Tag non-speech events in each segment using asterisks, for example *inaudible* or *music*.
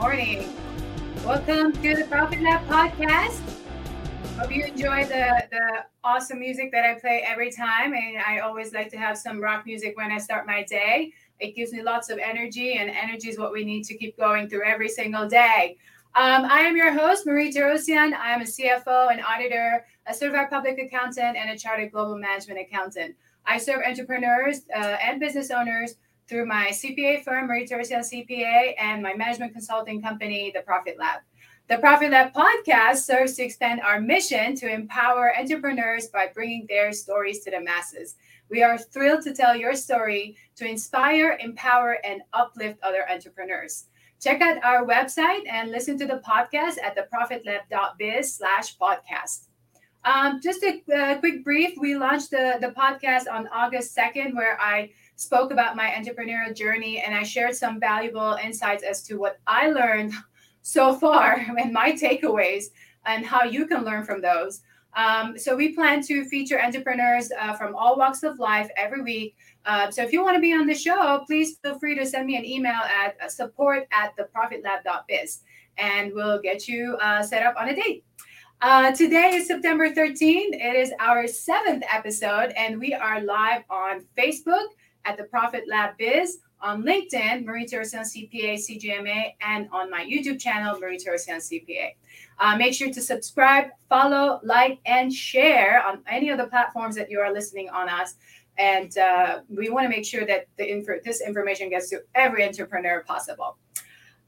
morning. Welcome to the Profit Lab podcast. Hope you enjoy the, the awesome music that I play every time. And I always like to have some rock music when I start my day. It gives me lots of energy, and energy is what we need to keep going through every single day. Um, I am your host, Marie Torossian. I am a CFO, an auditor, a certified public accountant, and a chartered global management accountant. I serve entrepreneurs uh, and business owners through my CPA firm, Marie Torossian CPA, and my management consulting company, The Profit Lab. The Profit Lab podcast serves to extend our mission to empower entrepreneurs by bringing their stories to the masses. We are thrilled to tell your story to inspire, empower, and uplift other entrepreneurs. Check out our website and listen to the podcast at theprofitlab.biz slash podcast. Um, just a uh, quick brief, we launched the, the podcast on August 2nd, where I spoke about my entrepreneurial journey and I shared some valuable insights as to what I learned *laughs* so far *laughs* and my takeaways and how you can learn from those. Um, so we plan to feature entrepreneurs uh, from all walks of life every week. Uh, so if you want to be on the show, please feel free to send me an email at uh, support at theprofitlab.biz and we'll get you uh, set up on a date. Uh, today is September 13th. It is our seventh episode, and we are live on Facebook at the Profit Lab Biz, on LinkedIn, Marie Torossian CPA, CGMA, and on my YouTube channel, Marie Torossian CPA. Uh, make sure to subscribe, follow, like, and share on any of the platforms that you are listening on us. And uh, we want to make sure that the info- this information gets to every entrepreneur possible.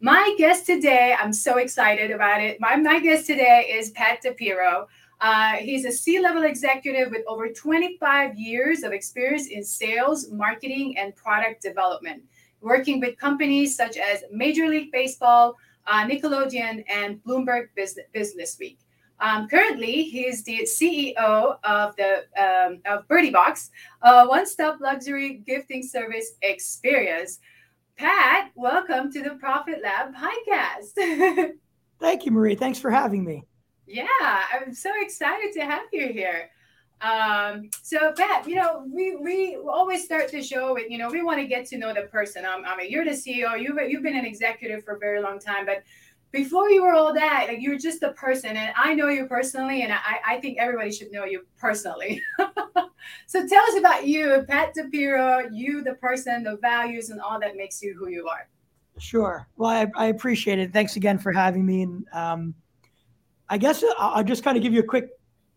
My guest today, I'm so excited about it. My, my guest today is Pat DePirro. Uh, he's a C level executive with over 25 years of experience in sales, marketing, and product development, working with companies such as Major League Baseball, uh, Nickelodeon, and Bloomberg Business, Business Week. Um, currently, he's the CEO of the um, of Birdie Box, a one-stop luxury gifting service experience. Pat, welcome to the Profit Lab podcast. *laughs* Thank you, Marie. Thanks for having me. Yeah, I'm so excited to have you here. Um, so Pat, you know, we we always start the show with, you know, we want to get to know the person. Um, I mean, you're the CEO, you've you've been an executive for a very long time, but before you were all that, like you're just a person, and I know you personally, and I, I think everybody should know you personally. *laughs* so tell us about you, Pat DePirro, you, the person, the values, and all that makes you who you are. Sure. Well, I, I appreciate it. Thanks again for having me. And um, I guess I'll just kind of give you a quick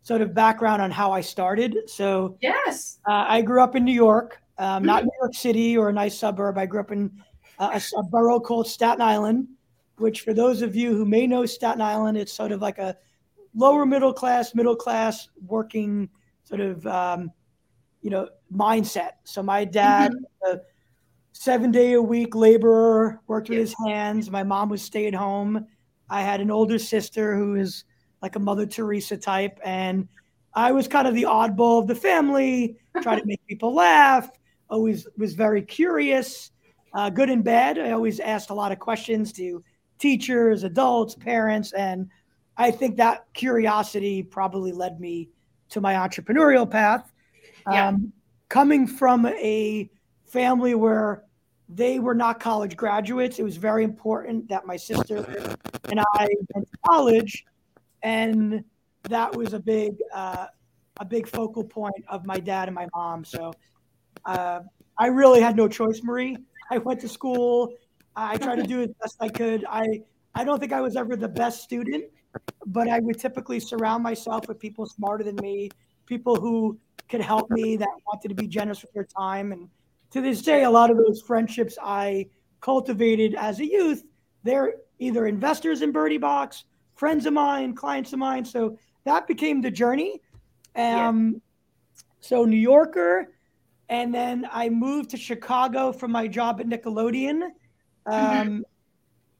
sort of background on how I started. So, yes, uh, I grew up in New York, um, not New York City or a nice suburb. I grew up in uh, a, a, borough called Staten Island, which, for those of you who may know Staten Island, it's sort of like a lower middle class, middle class working sort of, um, you know, mindset. So, my dad, mm-hmm. seven day a week laborer, worked with his hands. My mom was stay at home I had an older sister who is like a Mother Teresa type, and I was kind of the oddball of the family, *laughs* try to make people laugh. Always was very curious, uh, good and bad. I always asked a lot of questions to teachers, adults, parents, and I think that curiosity probably led me to my entrepreneurial path. Yeah. Um, coming from a family where they were not college graduates. It was very important that my sister and I went to college, and that was a big, uh, a big focal point of my dad and my mom. So uh, I really had no choice, Marie. I went to school. I tried to do as best I could. I I don't think I was ever the best student, but I would typically surround myself with people smarter than me, people who could help me that wanted to be generous with their time and to this day, a lot of those friendships I cultivated as a youth, they're either investors in Birdie Box, friends of mine, clients of mine. So that became the journey. Um, yeah. So New Yorker, and then I moved to Chicago for my job at Nickelodeon um, mm-hmm.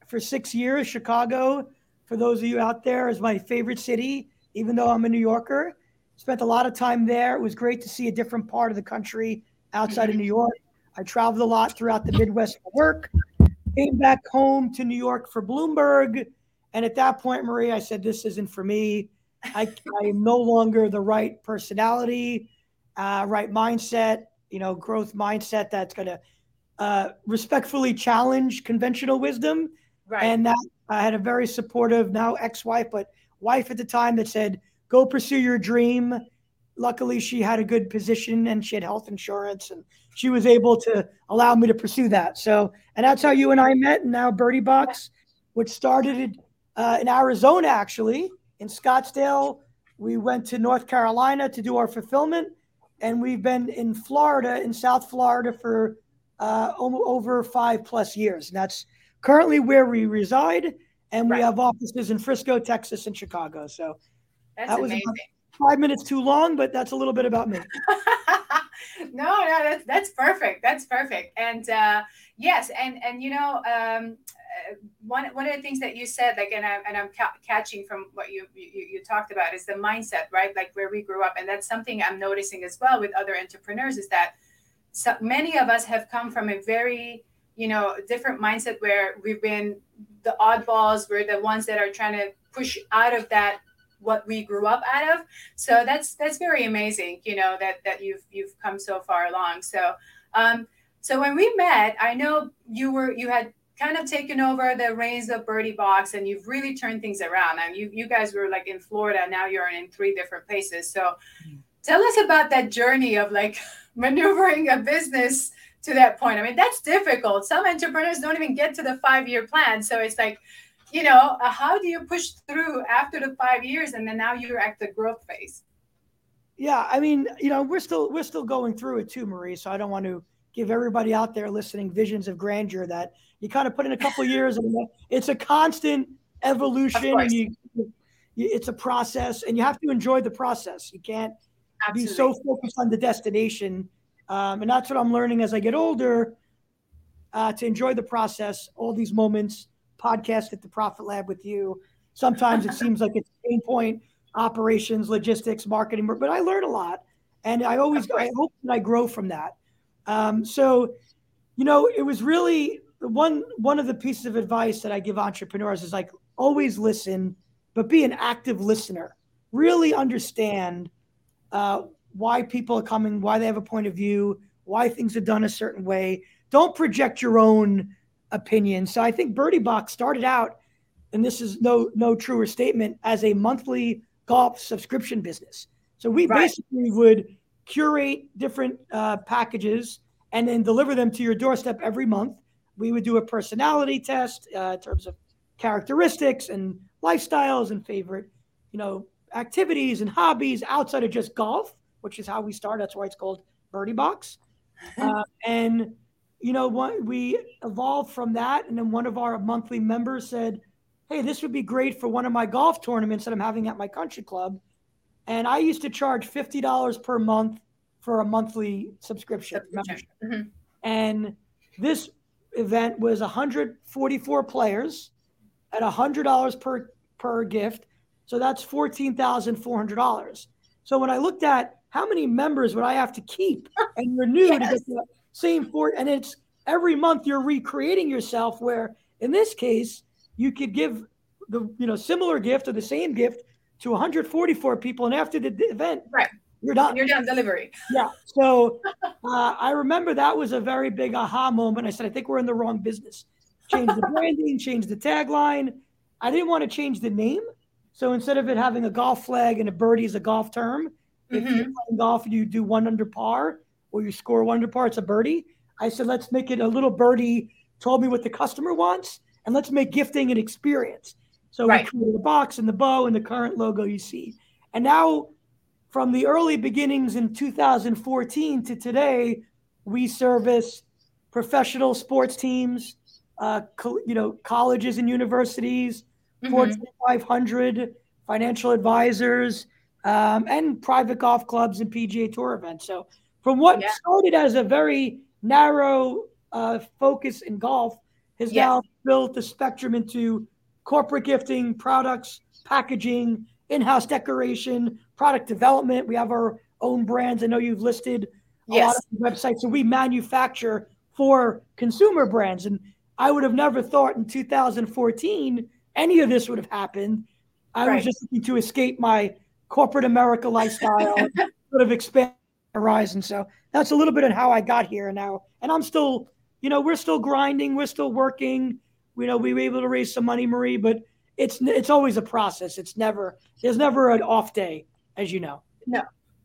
for six years. Chicago, for those of you out there, is my favorite city, even though I'm a New Yorker. Spent a lot of time there. It was great to see a different part of the country outside of New York. I traveled a lot throughout the Midwest for work. Came back home to New York for Bloomberg, and at that point, Marie, I said, "This isn't for me. I, I am no longer the right personality, uh, right mindset, you know, growth mindset that's going to uh, respectfully challenge conventional wisdom." Right. And that I had a very supportive now ex-wife, but wife at the time that said, "Go pursue your dream." Luckily, she had a good position and she had health insurance, and she was able to allow me to pursue that. So, and that's how you and I met. And now Birdie Box, which started uh, in Arizona, actually in Scottsdale. We went to North Carolina to do our fulfillment, and we've been in Florida, in South Florida, for uh, over five plus years. And that's currently where we reside, and we have offices in Frisco, Texas, and Chicago. So That's that was amazing. five minutes too long, but that's a little bit about me. *laughs* no, no, that's that's perfect. That's perfect. And uh, yes, and and you know, um, uh, one one of the things that you said, like, and I'm and I'm ca- catching from what you, you you talked about is the mindset, right? Like where we grew up, and that's something I'm noticing as well with other entrepreneurs is that so many of us have come from a very you know different mindset where we've been the oddballs we're the ones that are trying to push out of that what we grew up out of. So that's that's very amazing you know that that you've you've come so far along. So um so when we met i know you were you had kind of taken over the reins of birdie box and you've really turned things around. And you you guys were like in florida. Now you're in three different places. So tell us about that journey of like *laughs* maneuvering a business to that point. I mean that's difficult. Some entrepreneurs don't even get to the five year plan. So it's like you know uh, how do you push through after the five years and then now you're at the growth phase Yeah, I mean, you know, we're still we're still going through it too, Marie. So I don't want to give everybody out there listening visions of grandeur that you kind of put in a couple of *laughs* years, and it's a constant evolution, and you, you, it's a process, and you have to enjoy the process. You can't absolutely be so focused on the destination, um, and that's what I'm learning as I get older. Uh, to enjoy the process, all these moments, podcast at the Profit Lab with you. Sometimes it seems like it's pain point operations, logistics, marketing, but I learn a lot, and I always I hope that I grow from that. Um, so, you know, it was really one one of the pieces of advice that I give entrepreneurs is like always listen, but be an active listener. Really understand uh, why people are coming, why they have a point of view, why things are done a certain way. Don't project your own opinion. So I think Birdie Box started out, and this is no no truer statement, as a monthly golf subscription business. So we Right. basically would curate different uh, packages and then deliver them to your doorstep every month. We would do a personality test uh, in terms of characteristics and lifestyles and favorite, you know, activities and hobbies outside of just golf, which is how we started. That's why it's called Birdie Box. *laughs* Uh, and you know what? We evolved from that, and then one of our monthly members said, "Hey, this would be great for one of my golf tournaments that I'm having at my country club." And I used to charge fifty dollars per month for a monthly subscription. Mhm. And this event was 144 players at $100 per per gift. So that's $14,400. So when I looked at how many members would I have to keep and renew to get the same four, and it's every month you're recreating yourself. Where in this case you could give the you know similar gift or the same gift to 144 people, and after the event, Right. you're done. you're done delivery Yeah. So uh, I remember that was a very big aha moment. I said, I think we're in the wrong business. Change the *laughs* branding, change the tagline. I didn't want to change the name. So instead of it having a golf flag and a birdie is a golf term, if Mhm. you're playing golf and you do one under par or you score one under par, it's a birdie. I said, let's make it a little birdie told me what the customer wants and let's make gifting an experience. So Right. we created the box and the bow and the current logo you see. And now from the early beginnings in 2014 to today, we service professional sports teams, uh, co- you know, colleges and universities, Mhm. Fortune 500, financial advisors, um, and private golf clubs and PGA Tour events. So, from what Yeah. started as a very narrow uh, focus in golf, has Yes. now built the spectrum into corporate gifting, products, packaging, in-house decoration, product development. We have our own brands. I know you've listed a lot of websites. So we manufacture for consumer brands. And I would have never thought in 2014 any of this would have happened. I right. was just looking to escape my corporate America lifestyle, *laughs* sort of expand horizon. So that's a little bit of how I got here now. And I'm still, you know, we're still grinding, we're still working. You know, we were able to raise some money, Marie, but it's it's always a process. It's never there's never an off day, as you know. No,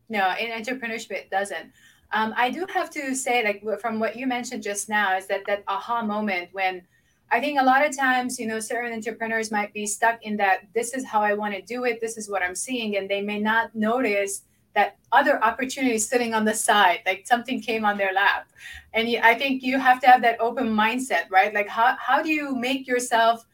no, in entrepreneurship it doesn't. Um, I do have to say, like from what you mentioned just now, is that that aha moment when I think a lot of times, you know, certain entrepreneurs might be stuck in that this is how I want to do it, this is what I'm seeing, and they may not notice that other opportunity sitting on the side, like something came on their lap. And I think you have to have that open mindset, right? Like, how, how do you make yourself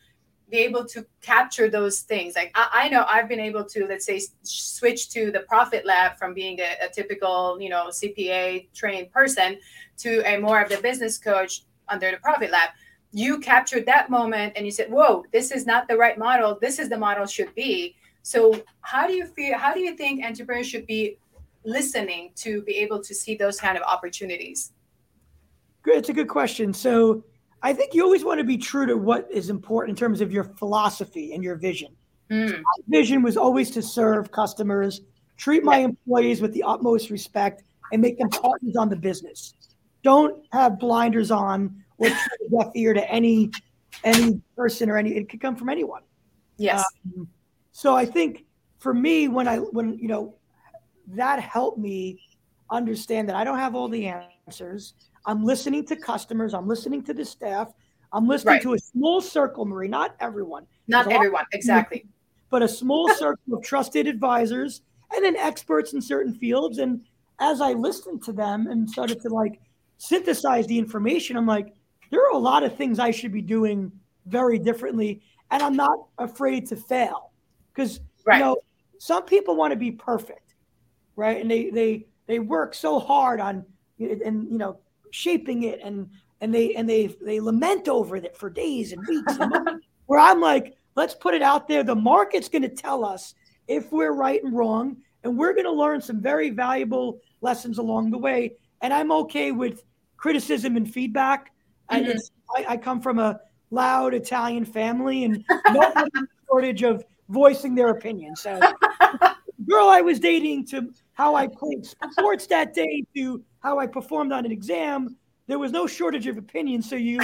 be able to capture those things. Like I, I, know I've been able to, let's say, switch to the Profit Lab from being a, a, typical, you know, CPA trained person to a more of the business coach under the Profit Lab. You captured that moment and you said, "Whoa, this is not the right model. This is the model should be." So, how do you feel? How do you think entrepreneurs should be listening to be able to see those kind of opportunities? Good. It's a good question. So I think you always want to be true to what is important in terms of your philosophy and your vision. Mm. my vision was always to serve customers, treat my employees with the utmost respect, and make them partners on the business. Don't have blinders on or deaf ear to any any person or any. It could come from anyone. Yes. Um, so I think for me, when I when you know that helped me understand that I don't have all the answers. I'm listening to customers. I'm listening to the staff. I'm listening right. to a small circle, Marie, not everyone. Not everyone, exactly. But a small *laughs* circle of trusted advisors and then experts in certain fields. And as I listened to them and started to like synthesize the information, I'm like, there are a lot of things I should be doing very differently. And I'm not afraid to fail. Because right. you know, some people want to be perfect, right? And they they they work so hard on and you know shaping it and and they and they they lament over it for days and weeks and months, *laughs* where I'm like, let's put it out there. The market's going to tell us if we're right and wrong, and we're going to learn some very valuable lessons along the way. And I'm okay with criticism and feedback. Mm-hmm. I, I, come from a loud Italian family, and no *laughs* shortage of voicing their opinion. So, *laughs* girl I was dating to how I played sports that day to how I performed on an exam, there was no shortage of opinions. So you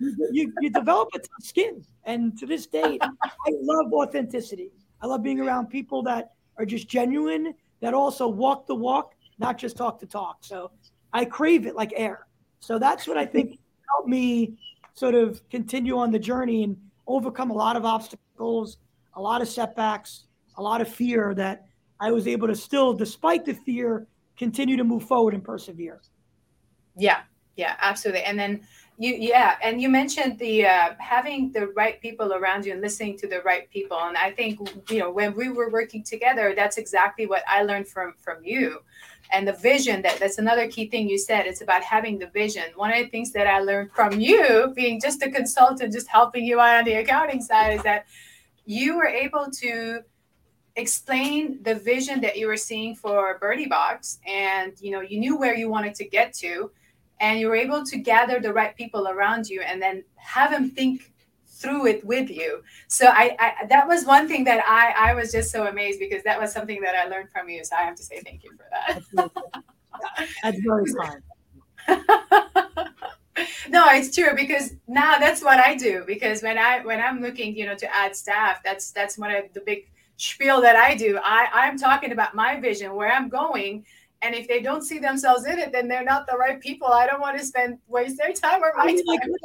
you, you develop a tough skin. And to this day, I love authenticity. I love being around people that are just genuine, that also walk the walk, not just talk the talk. So I crave it like air. So that's what I think helped me sort of continue on the journey and overcome a lot of obstacles, a lot of setbacks, a lot of fear that I was able to still, despite the fear, continue to move forward and persevere. Yeah, yeah, absolutely. And then you, yeah, and you mentioned the uh, having the right people around you and listening to the right people. And I think you know when we were working together, that's exactly what I learned from from you. And the vision that that's another key thing you said. It's about having the vision. One of the things that I learned from you, being just a consultant, just helping you out on the accounting side, is that you were able to explain the vision that you were seeing for Birdie Box, and you know you knew where you wanted to get to, and you were able to gather the right people around you, and then have them think through it with you. So I, I that was one thing that I I was just so amazed because that was something that I learned from you. So I have to say thank you for that. That's very fun. *laughs* *laughs* no it's true because now that's what i do because when i when i'm looking you know to add staff that's that's one of the big spiel that I do. I, I'm talking about my vision, where I'm going. And if they don't see themselves in it, then they're not the right people. I don't want to spend waste their time or my I mean, time. Like,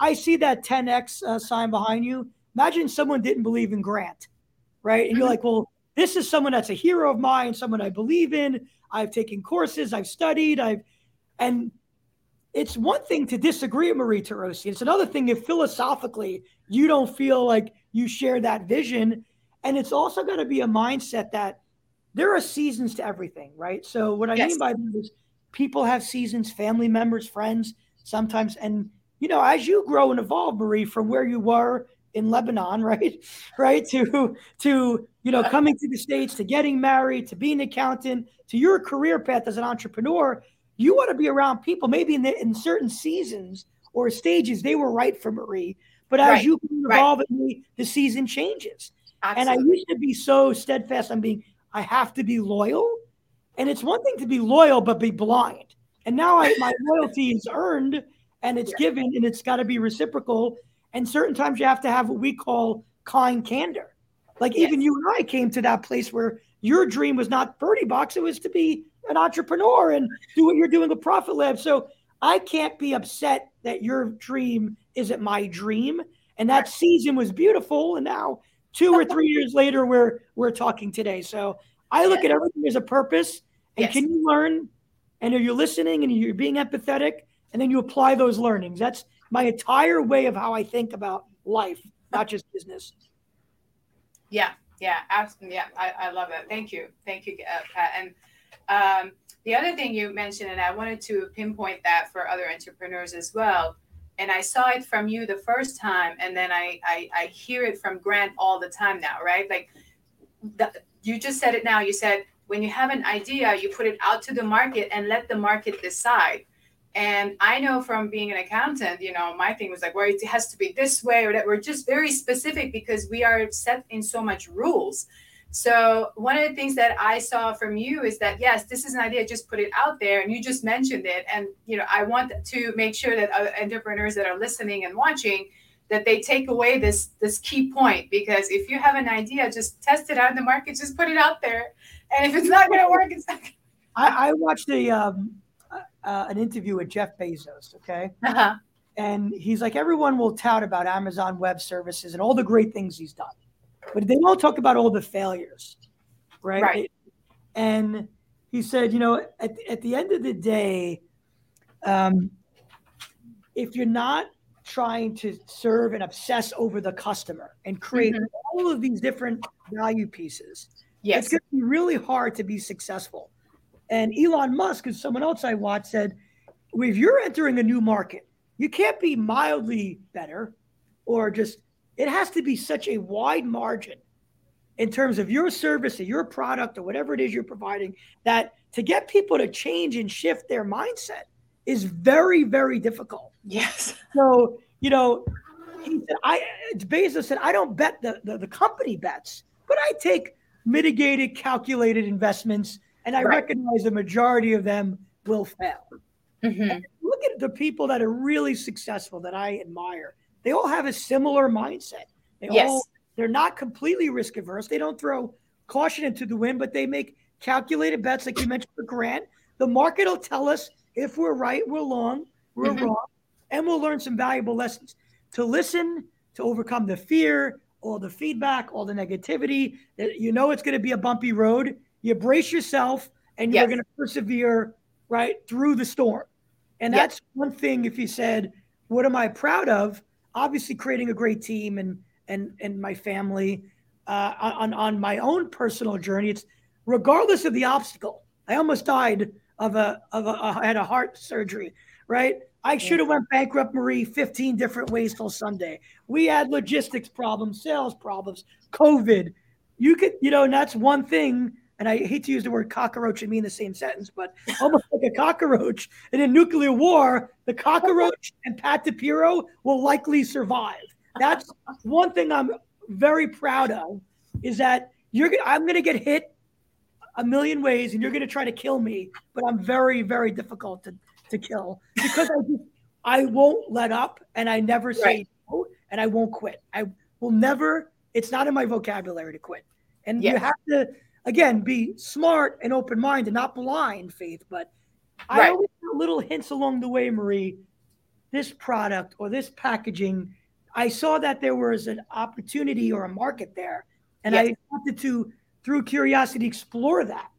I see that 10x uh, sign behind you. Imagine someone didn't believe in Grant, right? And mm-hmm. you're like, well, this is someone that's a hero of mine, someone I believe in. I've taken courses, I've studied, I've, and it's one thing to disagree with Marie Tarosi. It's another thing if philosophically you don't feel like you share that vision and it's also got to be a mindset that there are seasons to everything, right? So what I yes. mean by that is people have seasons, family members, friends, sometimes, and you know, as you grow and evolve, Marie, from where you were in Lebanon, *laughs* right, right, to to you know coming to the states, to getting married, to being an accountant, to your career path as an entrepreneur, you want to be around people. Maybe in the, in certain seasons or stages, they were right for Marie. But as Right, you evolve, right. the, the season changes. Absolutely. And I used to be so steadfast on being, I have to be loyal. And it's one thing to be loyal, but be blind. And now I, my loyalty is earned and it's given and it's got to be reciprocal. And certain times you have to have what we call kind candor. Like even you and I came to that place where your dream was not Birdie Box, it was to be an entrepreneur and do what you're doing with Profit Lab. So I can't be upset that your dream isn't my dream. And that season was beautiful. And now two or three years later, we're we're talking today. So I look at everything as a purpose. And Yes. can you learn? And are you listening and you're being empathetic? And then you apply those learnings. That's my entire way of how I think about life, not just business. Yeah, yeah, absolutely. Yeah, I, I love that. Thank you. Thank you, uh, Pat. And um, the other thing you mentioned, and I wanted to pinpoint that for other entrepreneurs as well. And I saw it from you the first time, and then I, I, I hear it from Grant all the time now, right? Like the, you just said it now. You said when you have an idea, you put it out to the market and let the market decide. And I know from being an accountant, you know, my thing was like, well, it has to be this way or that. We're just very specific because we are set in so much rules. So one of the things that I saw from you is that yes, this is an idea. Just put it out there, and you just mentioned it. And you know, I want to make sure that other entrepreneurs that are listening and watching that they take away this this key point because if you have an idea, just test it out in the market. Just put it out there, and if it's not going to work, it's not. I, I watched a um, uh, uh, an interview with Jeff Bezos. Okay, Uh-huh. and he's like, everyone will tout about Amazon Web Services and all the great things he's done, but they don't talk about all the failures, right? Right. And he said, you know, at, at the end of the day, um, if you're not trying to serve and obsess over the customer and create Mhm. all of these different value pieces, yes. it's going to be really hard to be successful. And Elon Musk, and someone else I watched, said, if you're entering a new market, you can't be mildly better or just, it has to be such a wide margin in terms of your service or your product or whatever it is you're providing that to get people to change and shift their mindset is very, very difficult. Yes. So, you know, he said, I Bezos said, I don't bet the, the, the company bets, but I take mitigated, calculated investments, and I Right. recognize the majority of them will fail. Mhm. Look at the people that are really successful that I admire. They all have a similar mindset. They Yes. all they're not completely risk averse. They don't throw caution into the wind, but they make calculated bets, like you mentioned with Grant. The market will tell us if we're right, we're long, we're Mhm. wrong, and we'll learn some valuable lessons. To listen, to overcome the fear, all the feedback, all the negativity. that You know it's going to be a bumpy road. You brace yourself, and you're Yes. going to persevere right through the storm. And Yes. that's one thing. If you said, "What am I proud of?" Obviously, creating a great team and and and my family. Uh, on on my own personal journey, it's regardless of the obstacle. I almost died of a of a I had a heart surgery. Right, I should have went bankrupt, Marie, fifteen different ways till Sunday. We had logistics problems, sales problems, COVID. You could, you know, and that's one thing. And I hate to use the word cockroach and mean the same sentence, but almost like a cockroach in a nuclear war, the cockroach and Pat DePirro will likely survive. That's *laughs* one thing I'm very proud of is that you're I'm gonna get hit a million ways and you're gonna try to kill me, but I'm very, very difficult to, to kill because I just I won't let up and I never say Right. no and I won't quit. I will never, it's not in my vocabulary to quit. And you have to again be smart and open minded, not blind, faith, but I Right. always get little hints along the way, Marie. This product or this packaging, I saw that there was an opportunity or a market there. And Yes. I wanted to, through curiosity, explore that.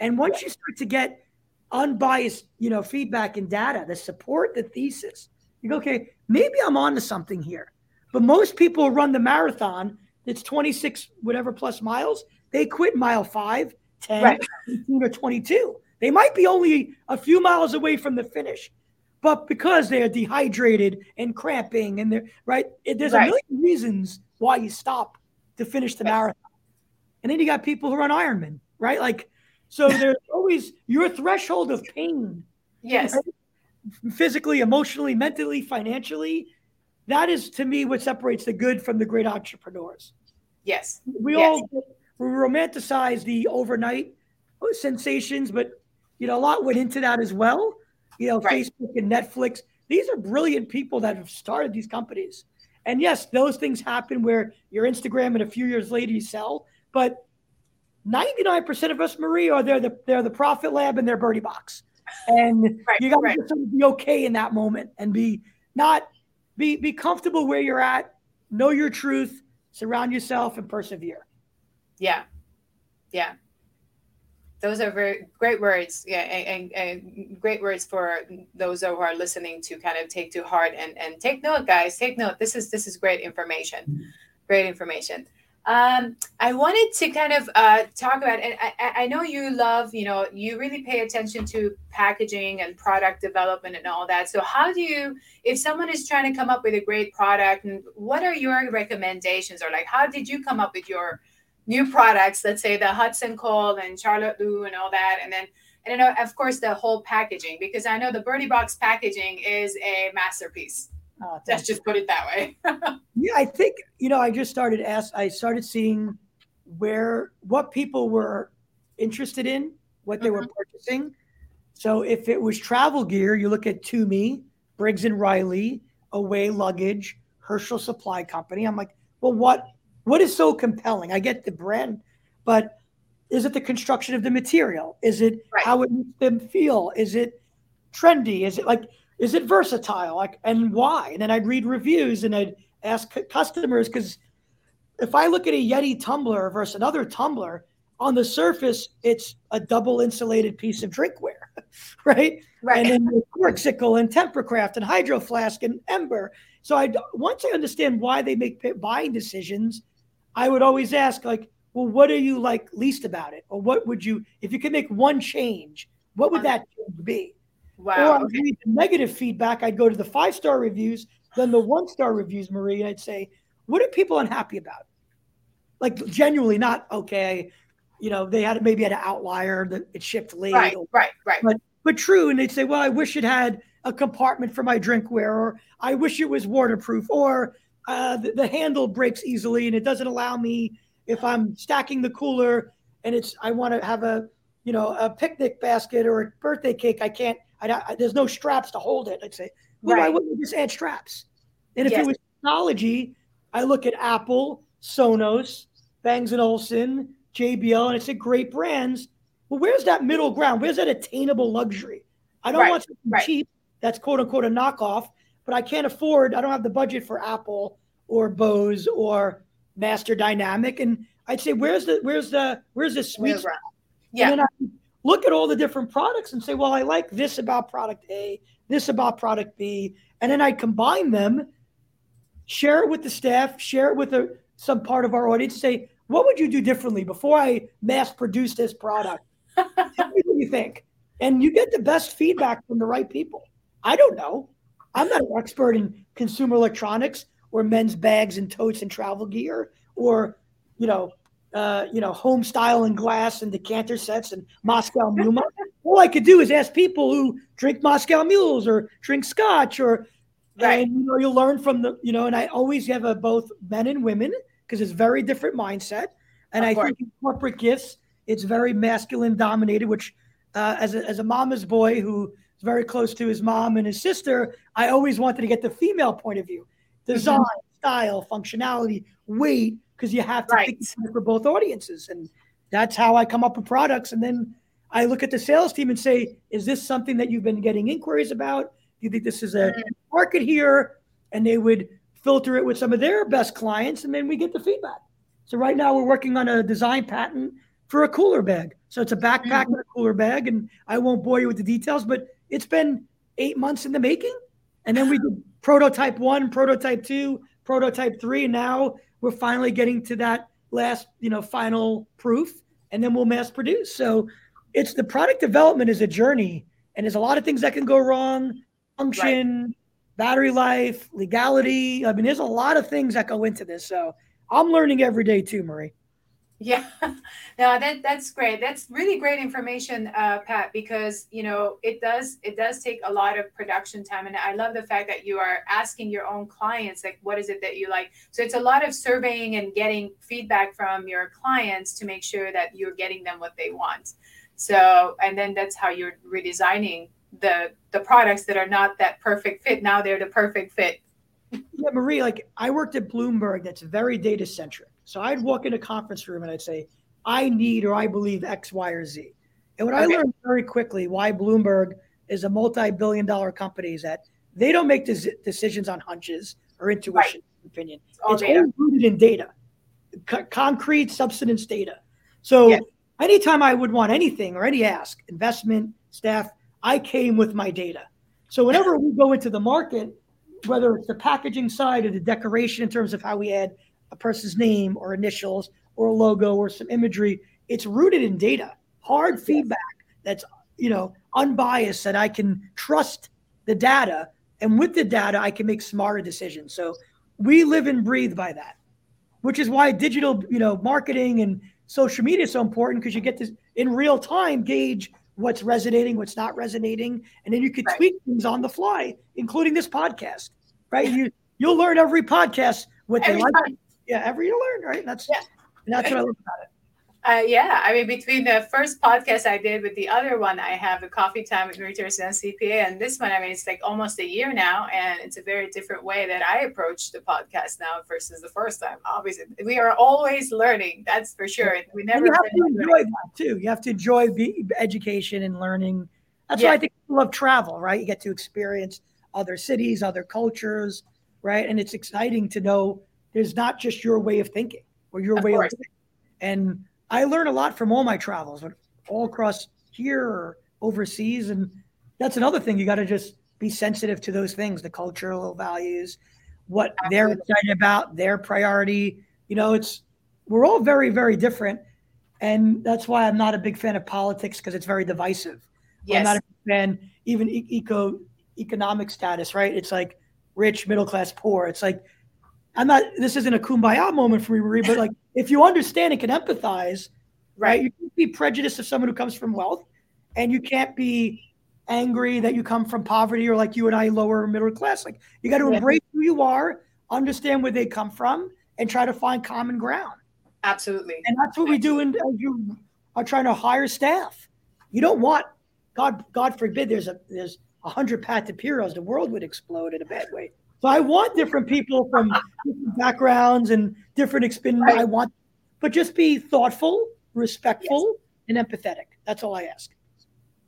And once you start to get unbiased, you know, feedback and data that support the thesis, you go, okay, maybe I'm onto something here. But most people run the marathon, it's 26 whatever plus miles, they quit mile five, 10, Right. 18, or 22. They might be only a few miles away from the finish, but because they're dehydrated and cramping and they're right, it- there's a million reasons why you stop to finish the marathon. And then you got people who run Ironman, right? Like, so *laughs* there's always your threshold of pain Yes. Physically, emotionally, mentally, financially. That is to me what separates the good from the great entrepreneurs. Yes. We yes. all we romanticize the overnight uh, sensations, but you know, a lot went into that as well. You know, right. Facebook and Netflix. These are brilliant people that have started these companies. And yes, those things happen where your Instagram and a few years later you sell. But 99% of us, Marie, are they're the they're the profit lab and their birdie box. And right, you gotta right. be okay in that moment and be not be be comfortable where you're at, know your truth, surround yourself, and persevere. Yeah. Yeah. Those are very great words. Yeah, and, and, and, great words for those who are listening to kind of take to heart and, and take note, guys. Take note. This is this is great information. Great information. Um, I wanted to kind of uh, talk about, and I, I know you love, you know, you really pay attention to packaging and product development and all that. So, how do you, if someone is trying to come up with a great product, and what are your recommendations, or like, how did you come up with your new products? Let's say the Hudson Cold and Charlotte Lou and all that, and then, and then of course the whole packaging, because I know the Birdie Box packaging is a masterpiece. Oh, Let's just put it that way. *laughs* yeah, I think you know. I just started ask. I started seeing where what people were interested in, what they mm-hmm. were purchasing. So if it was travel gear, you look at Tumi, Briggs and Riley, Away Luggage, Herschel Supply Company. I'm like, well, what what is so compelling? I get the brand, but is it the construction of the material? Is it right. how it makes them feel? Is it trendy? Is it like is it versatile? Like, and why? And then I'd read reviews and I'd ask customers because if I look at a Yeti tumbler versus another tumbler, on the surface, it's a double insulated piece of drinkware, *laughs* right? Right. And then the Corkcicle and Tempercraft and Hydro Flask and Ember. So I once I understand why they make buying decisions, I would always ask like, well, what do you like least about it, or what would you, if you could make one change, what would that be? Wow. Or okay. the negative feedback. I'd go to the five star reviews, then the one star reviews, Marie, and I'd say, what are people unhappy about? Like genuinely, not okay. You know, they had maybe had an outlier that it shipped late. Right, or, right, right. But but true. And they'd say, well, I wish it had a compartment for my drinkware, or I wish it was waterproof, or uh, the, the handle breaks easily and it doesn't allow me if I'm stacking the cooler and it's I want to have a you know a picnic basket or a birthday cake. I can't I, I, there's no straps to hold it. I'd say, well, right. why wouldn't we just add straps? And if yes. it was technology, I look at Apple, Sonos, Bangs and Olufsen, JBL, and it's a great brands. Well, where's that middle ground? Where's that attainable luxury? I don't right. want something right. cheap that's quote unquote a knockoff, but I can't afford. I don't have the budget for Apple or Bose or Master Dynamic. And I'd say, where's the where's the where's the sweet spot? Yeah look at all the different products and say, well, I like this about product A, this about product B, and then I combine them, share it with the staff, share it with a, some part of our audience, say, what would you do differently before I mass produce this product? *laughs* Tell me what you think. And you get the best feedback from the right people. I don't know. I'm not an expert in consumer electronics or men's bags and totes and travel gear or, you know, uh, you know, home style and glass and decanter sets and Moscow *laughs* Mule. All I could do is ask people who drink Moscow Mules or drink Scotch or, right. and you know, you'll learn from the, you know, and I always have a both men and women because it's very different mindset. And of I course. think in corporate gifts, it's very masculine dominated, which uh, as, a, as a mama's boy who very close to his mom and his sister, I always wanted to get the female point of view, design, mm-hmm. style, functionality, weight, because you have to right. think for both audiences. And that's how I come up with products. And then I look at the sales team and say, is this something that you've been getting inquiries about? Do you think this is a mm-hmm. market here? And they would filter it with some of their best clients, and then we get the feedback. So right now we're working on a design patent for a cooler bag. So it's a backpack mm-hmm. and a cooler bag, and I won't bore you with the details, but it's been eight months in the making. And then we did prototype one, prototype two, prototype three, and now we're finally getting to that last, you know, final proof, and then we'll mass produce. So it's the product development is a journey, and there's a lot of things that can go wrong. Function, right. battery life, legality. I mean, there's a lot of things that go into this. So I'm learning every day too, Marie. Yeah, *laughs* no, that that's great. That's really great information, uh, Pat, because you know it does it does take a lot of production time, and I love the fact that you are asking your own clients like, what is it that you like? So it's a lot of surveying and getting feedback from your clients to make sure that you're getting them what they want. So, and then that's how you're redesigning the the products that are not that perfect fit. Now they're the perfect fit. Yeah, Marie, like I worked at Bloomberg, that's very data centric so I'd walk in a conference room and I'd say, I need or I believe X, Y, or Z. And what okay. I learned very quickly why Bloomberg is a multi-billion dollar company is that they don't make des- decisions on hunches or intuition, right. opinion. It's all, it's all rooted in data, concrete substance data. So yes. anytime I would want anything or any ask, investment, staff, I came with my data. So whenever we go into the market, whether it's the packaging side or the decoration in terms of how we add a person's name or initials or a logo or some imagery. It's rooted in data, hard feedback that's you know unbiased that I can trust the data, and with the data I can make smarter decisions. So we live and breathe by that, which is why digital you know marketing and social media is so important because you get to in real time gauge what's resonating, what's not resonating, and then you can right. tweak things on the fly, including this podcast. Right? You you'll learn every podcast what every they like, time yeah, ever you learn, right? That's yeah. And that's what I love about it. Uh, yeah, I mean, between the first podcast I did with the other one, I have a coffee time with Reuters and CPA, and this one, I mean, it's like almost a year now, and it's a very different way that I approach the podcast now versus the first time. Obviously, we are always learning. That's for sure. We never. you have to enjoy learning. that too. You have to enjoy the education and learning. That's yeah. why I think people love travel, right? You get to experience other cities, other cultures, right? And it's exciting to know there's not just your way of thinking or your of way course. of thinking. And I learn a lot from all my travels, but all across here or overseas. And that's another thing. You got to just be sensitive to those things, the cultural values, what Absolutely. they're excited about, their priority. You know, it's we're all very, very different. And that's why I'm not a big fan of politics because it's very divisive. Yes. I'm not a fan, even eco economic status, right? It's like rich, middle class, poor. It's like I'm not. This isn't a kumbaya moment for me, Marie, but like *laughs* if you understand and can empathize, right? You can be prejudiced of someone who comes from wealth, and you can't be angry that you come from poverty or like you and I, lower middle class. Like you got to embrace who you are, understand where they come from, and try to find common ground. Absolutely. And that's what we do. And you are trying to hire staff. You don't want God. God forbid. There's a there's a hundred Pat DePirros. The world would explode in a bad way. So I want different people from different backgrounds and different experience. Right. I want, but just be thoughtful, respectful, yes. and empathetic. That's all I ask.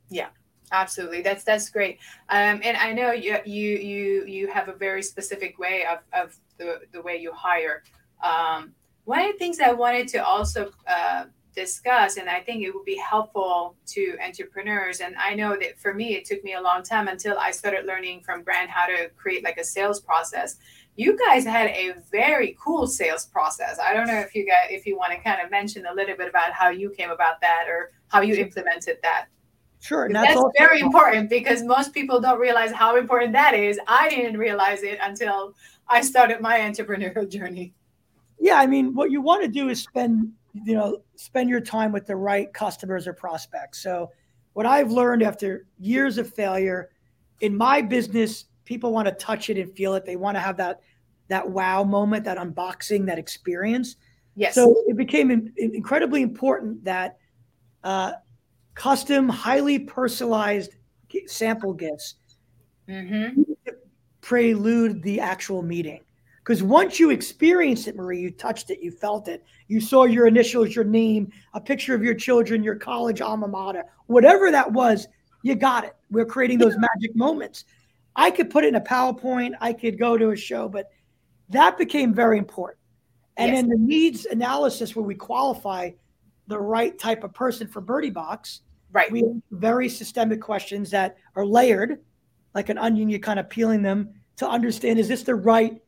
Yeah, absolutely. That's that's great. Um, and I know you you you you have a very specific way of of the the way you hire. Um, one of the things I wanted to also uh, discuss and i think it would be helpful to entrepreneurs and i know that for me it took me a long time until i started learning from grant how to create like a sales process you guys had a very cool sales process i don't know if you guys if you want to kind of mention a little bit about how you came about that or how you implemented that Sure. That's, that's very important because most people don't realize how important that is. I didn't realize it until I started my entrepreneurial *laughs* journey. Yeah, I mean, what you want to do is spend you know spend your time with the right customers or prospects. So what i've learned after years of failure in my business people want to touch it and feel it. They want to have that that wow moment that unboxing that experience. Yes. So it became in, incredibly important that uh, custom highly personalized sample gifts mm-hmm. prelude the actual meeting because once you experienced it, Marie, you touched it, you felt it, you saw your initials, your name, a picture of your children, your college alma mater, whatever that was, you got it. We're creating those magic moments. I could put it in a PowerPoint, I could go to a show, but that became very important. And yes. then the needs analysis, where we qualify the right type of person for Birdie Box. Right. We have very systemic questions that are layered, like an onion, you're kind of peeling them to understand is this the right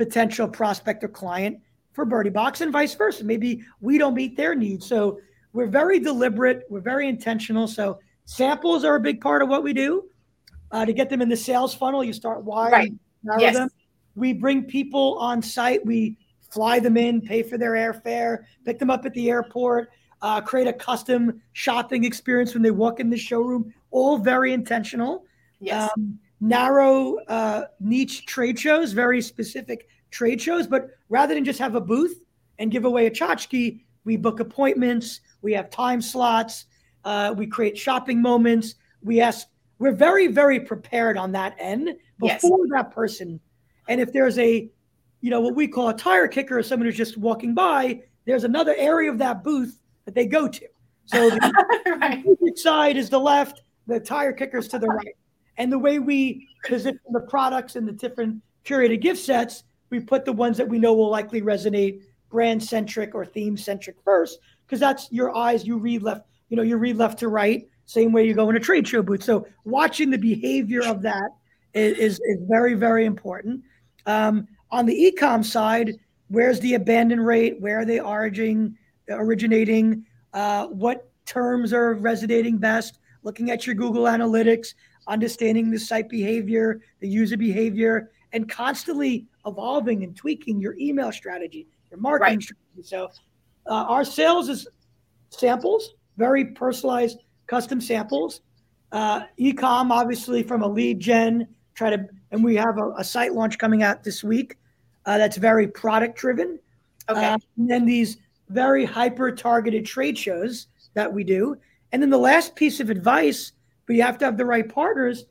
potential prospect or client for Birdie Box and vice versa. Maybe we don't meet their needs. So we're very deliberate, we're very intentional. So samples are a big part of what we do. Uh, to get them in the sales funnel, you start wiring, right. yes. them. We bring people on site. We fly them in, pay for their airfare, pick them up at the airport, uh, create a custom shopping experience when they walk in the showroom. All very intentional. Yes. Um, narrow uh, niche trade shows, very specific trade shows. But rather than just have a booth and give away a tchotchke, we book appointments, we have time slots, uh, we create shopping moments. We ask, we're very, very prepared on that end before yes. that person. And if there's a, you know, what we call a tire kicker or someone who's just walking by, there's another area of that booth that they go to. So the *laughs* right. side is the left, the tire kickers to the right. And the way we position the products and the different curated gift sets, we put the ones that we know will likely resonate brand centric or theme centric first, because that's your eyes. You read left, you know, you read left to right, same way you go in a trade show booth. So watching the behavior of that is, is, very, very important. Um, on the ecom side, where's the abandon rate? Where are they originating? originating? Uh, what terms are resonating best? Looking at your Google Analytics, understanding the site behavior, the user behavior, and constantly evolving and tweaking your email strategy, your marketing right. strategy. So, uh, our sales is samples, very personalized, custom samples. Uh, ecom, obviously, from a lead gen, try to, and we have a, a site launch coming out this week uh, that's very product driven. Okay. Uh, and then these very hyper targeted trade shows that we do. And then the last piece of advice, but you have to have the right partners.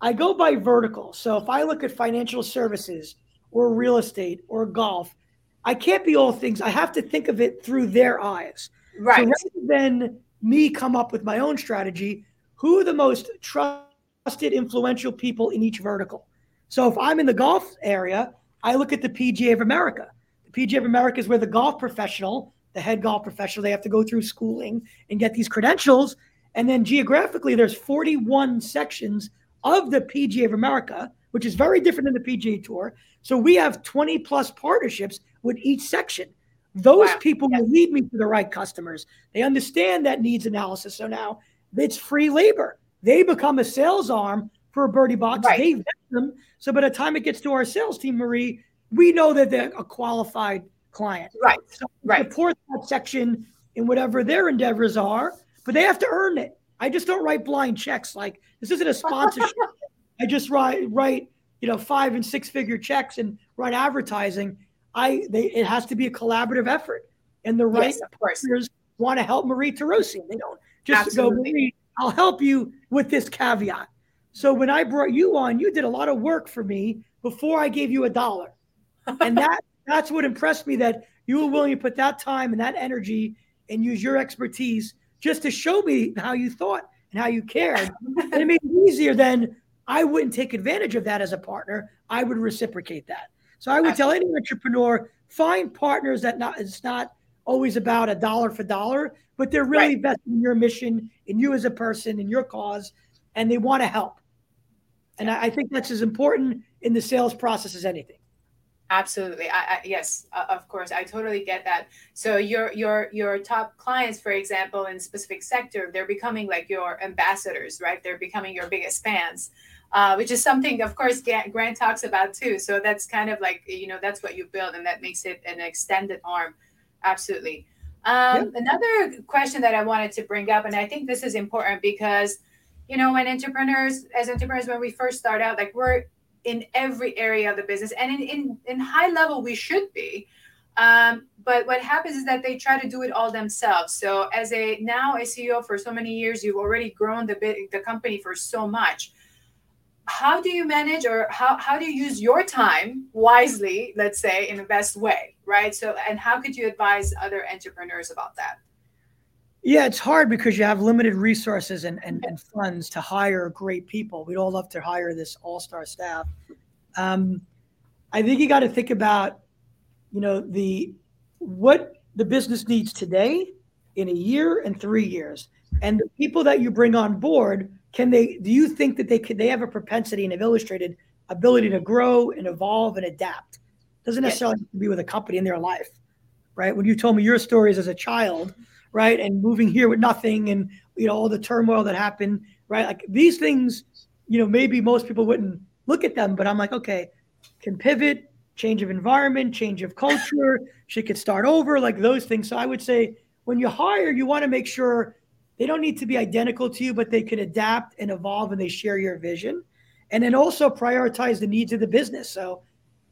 I go by vertical. So if I look at financial services or real estate or golf, I can't be all things. I have to think of it through their eyes. Right. So rather than me come up with my own strategy, who are the most trusted, influential people in each vertical? So if I'm in the golf area, I look at the PGA of America. The PGA of America is where the golf professional, the head golf professional, they have to go through schooling and get these credentials. And then geographically, there's 41 sections of the PGA of America, which is very different than the PGA Tour. So we have 20 plus partnerships with each section. Those wow. people yes. will lead me to the right customers. They understand that needs analysis. So now it's free labor. They become a sales arm for a birdie box. Right. They vet them. So by the time it gets to our sales team, Marie, we know that they're a qualified client. Right. So right. support that section in whatever their endeavors are, but they have to earn it. I just don't write blind checks. Like this isn't a sponsorship. *laughs* I just write write you know five and six figure checks and run advertising. I they it has to be a collaborative effort, and the right yes, partners want to help Marie Tarosi. They don't just Absolutely. go Marie. I'll help you with this caveat. So when I brought you on, you did a lot of work for me before I gave you a dollar and *laughs* that that's what impressed me that you were willing to put that time and that energy and use your expertise just to show me how you thought and how you cared. and it made it easier than I wouldn't take advantage of that as a partner. I would reciprocate that. So I would Absolutely. tell any entrepreneur, find partners that not it's not always about a dollar for dollar, but they're really right. invested in your mission, in you as a person, in your cause, and they want to help. And I, I think that's as important in the sales process as anything. Absolutely. I, I, yes, uh, of course. I totally get that. So your your your top clients, for example, in specific sector, they're becoming like your ambassadors, right? They're becoming your biggest fans, uh, which is something, of course, Grant talks about too. So that's kind of like you know that's what you build, and that makes it an extended arm. Absolutely. Um, yeah. Another question that I wanted to bring up, and I think this is important because you know when entrepreneurs, as entrepreneurs, when we first start out, like we're in every area of the business. And in, in, in high level we should be. Um, but what happens is that they try to do it all themselves. So as a now a ceo for so many years you've already grown the, the company for so much. How do you manage or how, how do you use your time wisely let's say in the best way right? So and how could you advise other entrepreneurs about that yeah, it's hard because you have limited resources and, and, and funds to hire great people. We'd all love to hire this all star staff. Um, I think you got to think about, you know, the what the business needs today, in a year, and three years, and the people that you bring on board. Can they? Do you think that they could? They have a propensity and have illustrated ability to grow and evolve and adapt. Doesn't necessarily yes. be with a company in their life, right? When you told me your stories as a child right? And moving here with nothing and, you know, all the turmoil that happened, right? Like these things, you know, maybe most people wouldn't look at them, but I'm like, okay, can pivot, change of environment, change of culture. *laughs* she could start over, like those things. So I would say when you hire, you want to make sure they don't need to be identical to you, but they can adapt and evolve and they share your vision. And then also prioritize the needs of the business. So,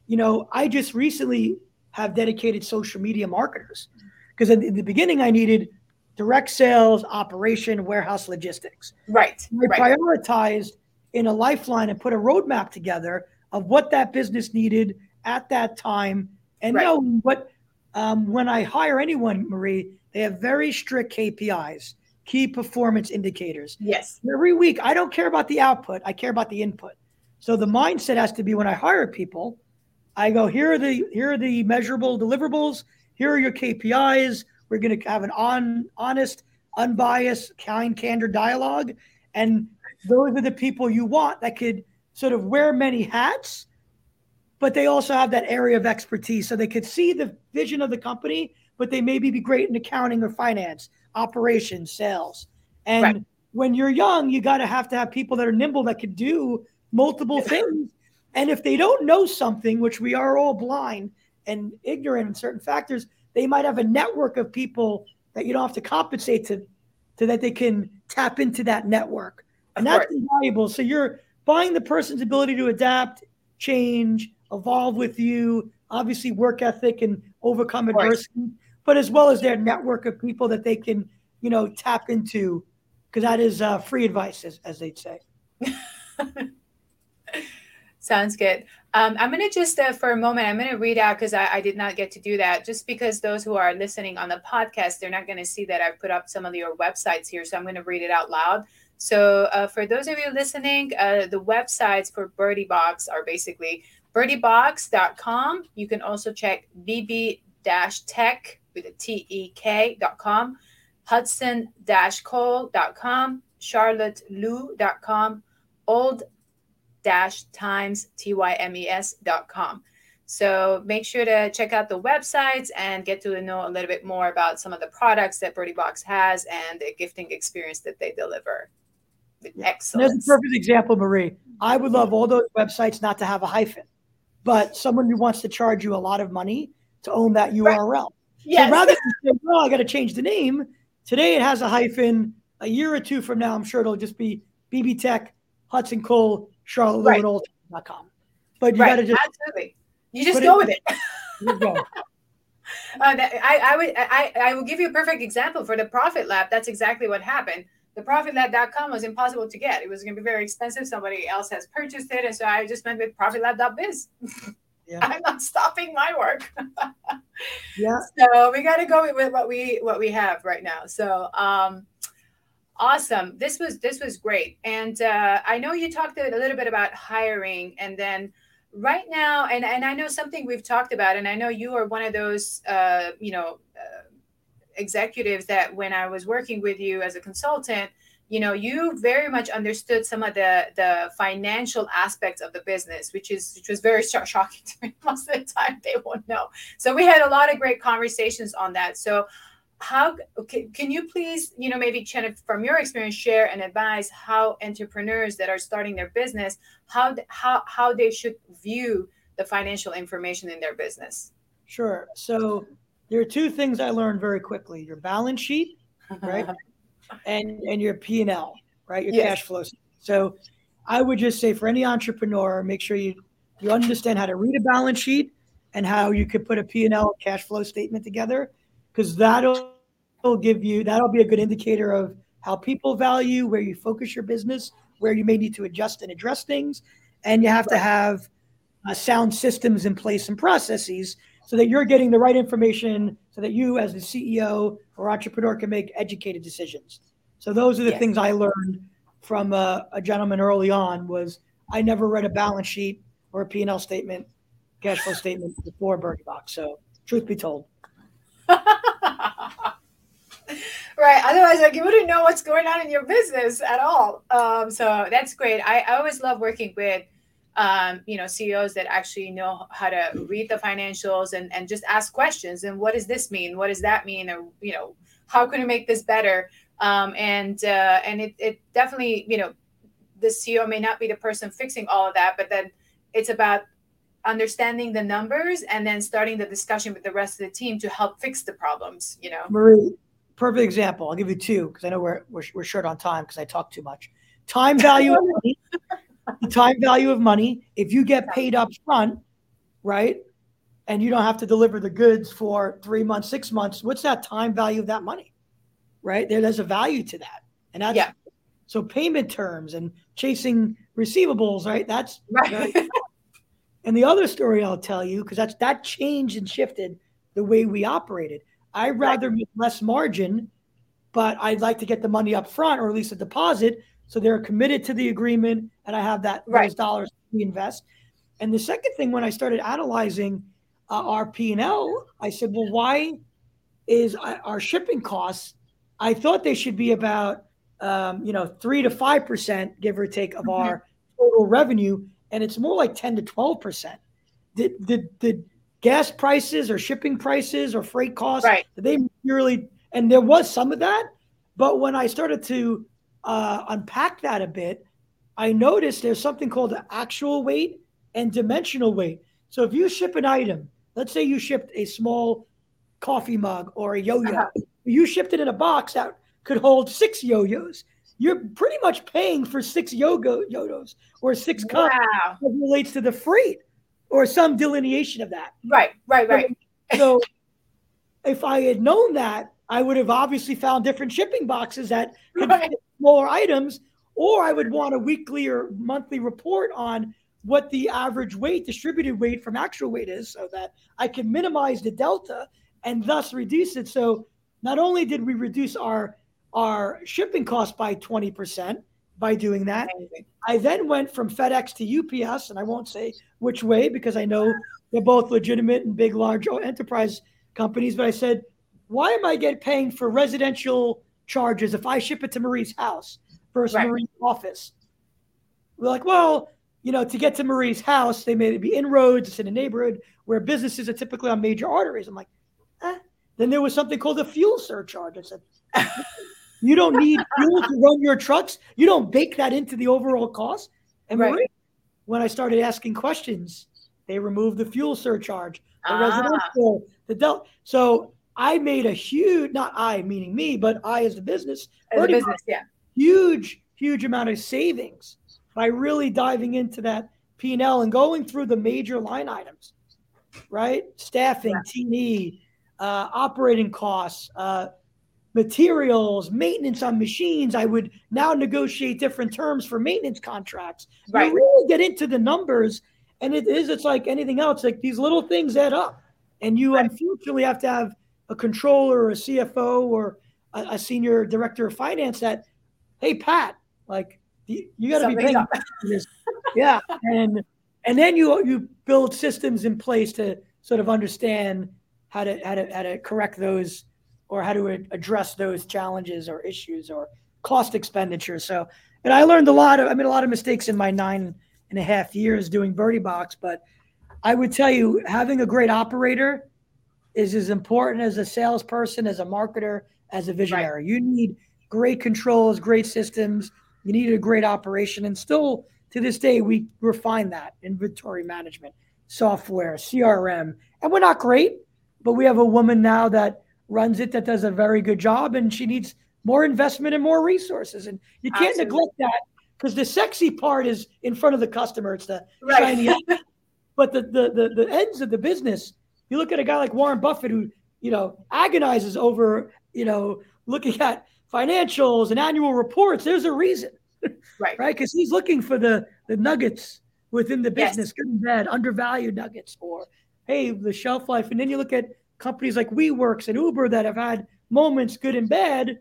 you know, I just recently have dedicated social media marketers because in the beginning I needed direct sales, operation, warehouse logistics. Right. I right. prioritized in a lifeline and put a roadmap together of what that business needed at that time. And right. know what um, when I hire anyone, Marie, they have very strict KPIs, key performance indicators. Yes. Every week, I don't care about the output, I care about the input. So the mindset has to be when I hire people, I go, here are the here are the measurable deliverables, here are your KPIs. We're going to have an on honest, unbiased, kind, candor dialogue. And those are the people you want that could sort of wear many hats, but they also have that area of expertise. So they could see the vision of the company, but they maybe be great in accounting or finance, operations, sales. And right. when you're young, you got to have to have people that are nimble that could do multiple things. And if they don't know something, which we are all blind and ignorant in certain factors, they might have a network of people that you don't have to compensate to, to that they can tap into that network. And that's valuable. So you're buying the person's ability to adapt, change, evolve with you, obviously work ethic and overcome adversity, but as well as their network of people that they can, you know, tap into, because that is uh, free advice, as, as they'd say. *laughs* Sounds good. Um, I'm going to just, uh, for a moment, I'm going to read out because I, I, did not get to do that. Just because those who are listening on the podcast, they're not going to see that I put up some of your websites here. So I'm going to read it out loud. So uh, for those of you listening, uh, the websites for Birdie Box are basically birdiebox.com. You can also check bb-tech with a T-E-K.com, hudson-cole.com, charlottelou.com, old times tymes.com. So make sure to check out the websites and get to know a little bit more about some of the products that Birdie Box has and the gifting experience that they deliver. Excellent. There's a perfect example, Marie. I would love all those websites not to have a hyphen, but someone who wants to charge you a lot of money to own that URL. Right. Yes. So rather than say, well, I got to change the name, today it has a hyphen. A year or two from now, I'm sure it'll just be BB Tech, Hudson Cole, charlottelewanolton.com. But you right. got to just absolutely. You just go it, with it. *laughs* go. *laughs* Uh, I, I would I, I will give you a perfect example for the Profit Lab. That's exactly what happened. The profitlab.com was impossible to get. It was going to be very expensive. Somebody else has purchased it, and so I just went with profitlab.biz. Yeah. *laughs* I'm not stopping my work. yeah. So we got to go with what we what we have right now. So um, Awesome. This was this was great. And uh, I know you talked a little bit about hiring, and then right now, and and I know something we've talked about, and I know you are one of those, uh, you know, uh, executives that when I was working with you as a consultant, you know, you very much understood some of the the financial aspects of the business, which is which was very shocking *laughs* to me. Most of the time, they won't know. So we had a lot of great conversations on that. So how can you please you know maybe Jennifer, from your experience share and advise how entrepreneurs that are starting their business how how how they should view the financial information in their business? Sure. So there are two things i learned very quickly your balance sheet right *laughs* and and your p&l right your yes. cash flows. So i would just say for any entrepreneur make sure you you understand how to read a balance sheet and how you could put a p&l cash flow statement together because that'll give you that'll be a good indicator of how people value, where you focus your business, where you may need to adjust and address things, and you have to have uh, sound systems in place and processes so that you're getting the right information, so that you, as the CEO or entrepreneur, can make educated decisions. So those are the yes. things I learned from a, a gentleman early on. Was I never read a balance sheet or a P&L statement, cash flow statement before Birdie Box. So truth be told. *laughs* right. Otherwise, like you wouldn't know what's going on in your business at all. Um, so that's great. I, I always love working with um, you know CEOs that actually know how to read the financials and and just ask questions. And what does this mean? What does that mean? Or you know, how can we make this better? Um, and uh, and it it definitely you know the CEO may not be the person fixing all of that, but then it's about understanding the numbers and then starting the discussion with the rest of the team to help fix the problems you know marie perfect example. I'll give you two because i know we're, we're, we're short on time because i talk too much. Time value of money. The *laughs* time value of money. If you get paid up front right and you don't have to deliver the goods for three months six months what's that time value of that money right? There there's a value to that. And that's yeah. so payment terms and chasing receivables right? That's right. And the other story I'll tell you, because that's that changed and shifted the way we operated. I'd rather right. make less margin, but I'd like to get the money up front or at least a deposit. So they're committed to the agreement and I have that right. those dollars to invest. And the second thing, when I started analyzing uh, our P&L, I said, well, why is our shipping costs? I thought they should be about, um, you know, three to 5%, give or take, of mm-hmm. our total revenue and it's more like 10 to 12 percent. Did, did, did gas prices or shipping prices or freight costs. Right. They really, and there was some of that, but when I started to uh, unpack that a bit, I noticed there's something called the actual weight and dimensional weight. So if you ship an item, let's say you shipped a small coffee mug or a yo-yo, uh-huh. you shipped it in a box that could hold six yo-yos you're pretty much paying for six yo-yos or six cups wow. that relates to the freight or some delineation of that. Right, right, right. So, if I had known that, I would have obviously found different shipping boxes that could right. fit smaller items, or I would want a weekly or monthly report on what the average weight, distributed weight from actual weight is, so that I can minimize the delta and thus reduce it. So not only did we reduce our our shipping cost by 20% by doing that. Amazing. I then went from FedEx to UPS, and I won't say which way because I know they're both legitimate and big, large enterprise companies. But I said, why am I get paying for residential charges if I ship it to Marie's house versus right. Marie's office? We're like, well, you know, to get to Marie's house, they may be inroads. It's in a neighborhood where businesses are typically on major arteries. I'm like, eh. Then there was something called a fuel surcharge. I said, you don't need fuel to run your trucks. You don't bake that into the overall cost. And right. when I started asking questions, they removed the fuel surcharge, the ah. residential, the del. So I made a huge, not I meaning me, but I as the business, as a business, yeah, huge, huge amount of savings by really diving into that P and L and going through the major line items, right? Staffing, yeah. T&E, uh, operating costs, uh, materials, maintenance on machines. I would now negotiate different terms for maintenance contracts. Right. You really get into the numbers, and it is it's like anything else. Like these little things add up, and you right. unfortunately have to have a controller or a CFO or a, a senior director of finance that, hey Pat, like you, got to be paying this. yeah, and and then you you build systems in place to sort of understand how to how to how to correct those or how to address those challenges or issues or cost expenditure. So, and I learned a lot of, I made a lot of mistakes in my nine and a half years doing Birdie Box, but I would tell you having a great operator is as important as a salesperson, as a marketer, as a visionary. Right. You need great controls, great systems. You need a great operation. And still to this day, we refine that inventory management, software, CRM. And we're not great, but we have a woman now that runs it that does a very good job, and she needs more investment and more resources. And you can't Absolutely. neglect that because the sexy part is in front of the customer. It's the right. shiny, *laughs* but the, the the the ends of the business. You look at a guy like Warren Buffett who you know agonizes over you know looking at financials and annual reports. There's a reason, right? Right, because he's looking for the the nuggets within the business, yes. good and bad, undervalued nuggets, or hey, the shelf life. And then you look at companies like WeWorks and Uber that have had moments, good and bad,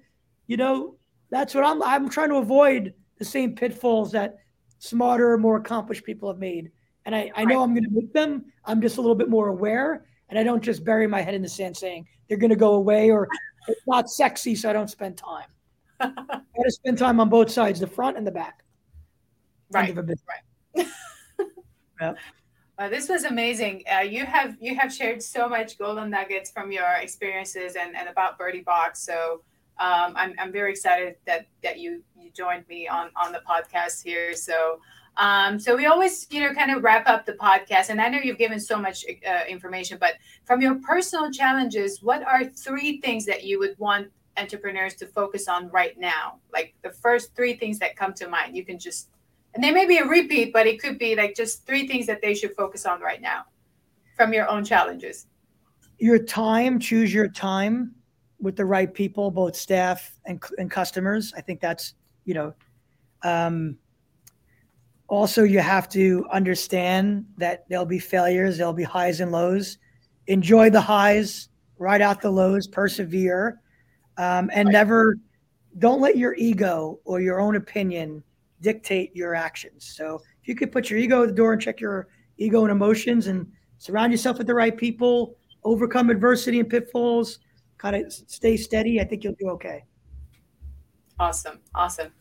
you know, that's what I'm I'm trying to avoid the same pitfalls that smarter, more accomplished people have made. And I, I know right. I'm going to make them. I'm just a little bit more aware, and I don't just bury my head in the sand saying they're going to go away or it's not sexy, so I don't spend time. I got to spend time on both sides, the front and the back. Right. Right. *laughs* yep. This was amazing. Uh, you have you have shared so much golden nuggets from your experiences and, and about Birdie Box. So um, I'm, I'm very excited that that you you joined me on on the podcast here. So Um, so we always, you know, kind of wrap up the podcast. And I know you've given so much uh, information, but from your personal challenges, what are three things that you would want entrepreneurs to focus on right now? Like the first three things that come to mind. You can just, and they may be a repeat, but it could be like just three things that they should focus on right now from your own challenges. Your time, choose your time with the right people, both staff and, and customers. I think that's, you know, um, also you have to understand that there'll be failures, there'll be highs and lows. Enjoy the highs, ride out the lows, persevere, um, and never don't let your ego or your own opinion dictate your actions. So if you could put your ego at the door and check your ego and emotions and surround yourself with the right people, overcome adversity and pitfalls, kind of stay steady, I think you'll do okay. Awesome. Awesome. Thank